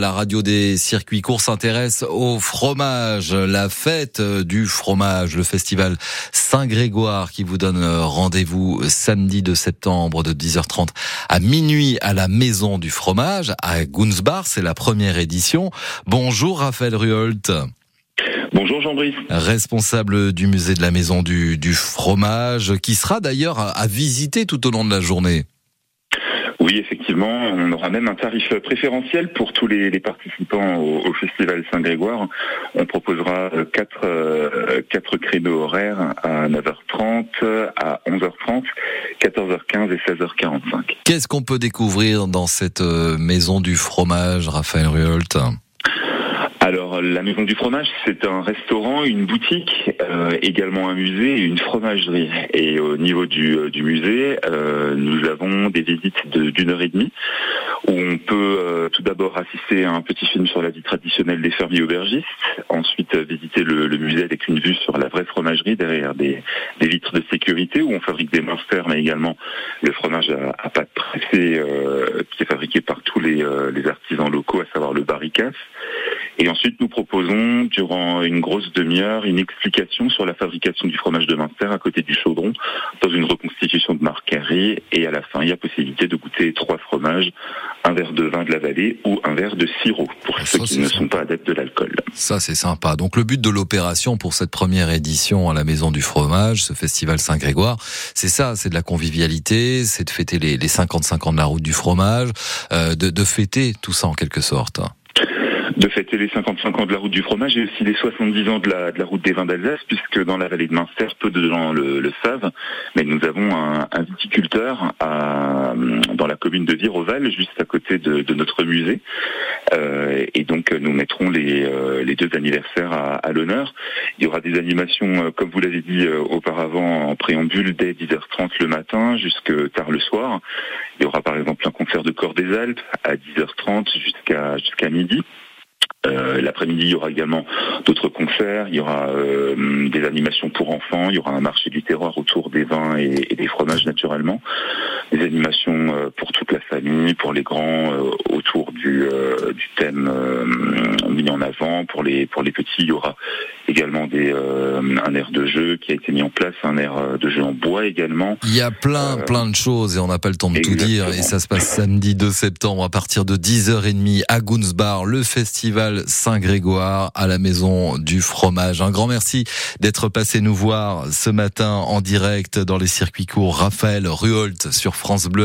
La radio des circuits courts s'intéresse au fromage, la fête du fromage, le festival Saint-Grégoire qui vous donne rendez-vous samedi de septembre de 10h30 à minuit à la Maison du fromage à Gunsbar, c'est la première édition. Bonjour Raphaël Ruolt. Bonjour Jean-Brice. Responsable du musée de la Maison du, du fromage, qui sera d'ailleurs à visiter tout au long de la journée. Oui, effectivement, on aura même un tarif préférentiel pour tous les, participants au, Festival Saint-Grégoire. On proposera quatre, euh, quatre créneaux horaires à 9h30, à 11h30, 14h15 et 16h45. Qu'est-ce qu'on peut découvrir dans cette euh, maison du fromage, Raphaël Ruolt alors la Maison du Fromage, c'est un restaurant, une boutique, euh, également un musée et une fromagerie. Et au niveau du, euh, musée, euh, nous avons des visites d'une heure et demie où on peut tout d'abord assister à un petit film sur la vie traditionnelle des fermiers aubergistes, ensuite visiter le, musée avec une vue sur la vraie fromagerie derrière des, vitres de sécurité où on fabrique des monsters, mais également le fromage à, pâte pressée qui est fabriqué par tous les, artisans locaux, à savoir le barricas. Et ensuite, nous proposons, durant une grosse demi-heure, une explication sur la fabrication du fromage de Minster à côté du chaudron, dans une reconstitution de marquerie. Et à la fin, il y a possibilité de goûter trois fromages, un verre de vin de la vallée ou un verre de sirop, pour ceux qui ne sont pas adeptes de l'alcool. Ça, c'est sympa. Donc, le but de l'opération pour cette première édition à la Maison du Fromage, ce festival Saint-Grégoire, c'est ça, c'est de la convivialité, c'est de fêter les, 55 ans de la route du fromage, euh, de, de fêter tout ça en quelque sorte de fêter les 55 ans de la route du fromage et aussi les 70 ans de la, route des vins d'Alsace, puisque dans la vallée de Münster, peu de gens le, savent, mais nous avons un, viticulteur dans la commune de Viroval, juste à côté de, notre musée. Euh, et donc nous mettrons les, euh, deux anniversaires à, l'honneur. Il y aura des animations, euh, comme vous l'avez dit auparavant, en préambule dès 10h30 le matin jusque tard le soir. Il y aura par exemple un concert de corps des Alpes à 10h30 jusqu'à jusqu'à midi. Euh, l'après-midi, il y aura également d'autres concerts, il y aura euh, des animations pour enfants, il y aura un marché du terroir autour des vins et, des fromages naturellement, des animations euh, pour toute la famille, pour les grands autour du, thème mis en avant, pour les pour les petits, il y aura également des un air de jeu qui a été mis en place, un air de jeu en bois également. Il y a plein plein de choses et on n'a pas le temps de tout dire et ça se passe samedi 2 septembre à partir de 10h30 à Gunsbar, le festival Saint-Grégoire à la maison du fromage. Un grand merci d'être passé nous voir ce matin en direct dans les circuits courts. Raphaël Ruolt sur France Bleu.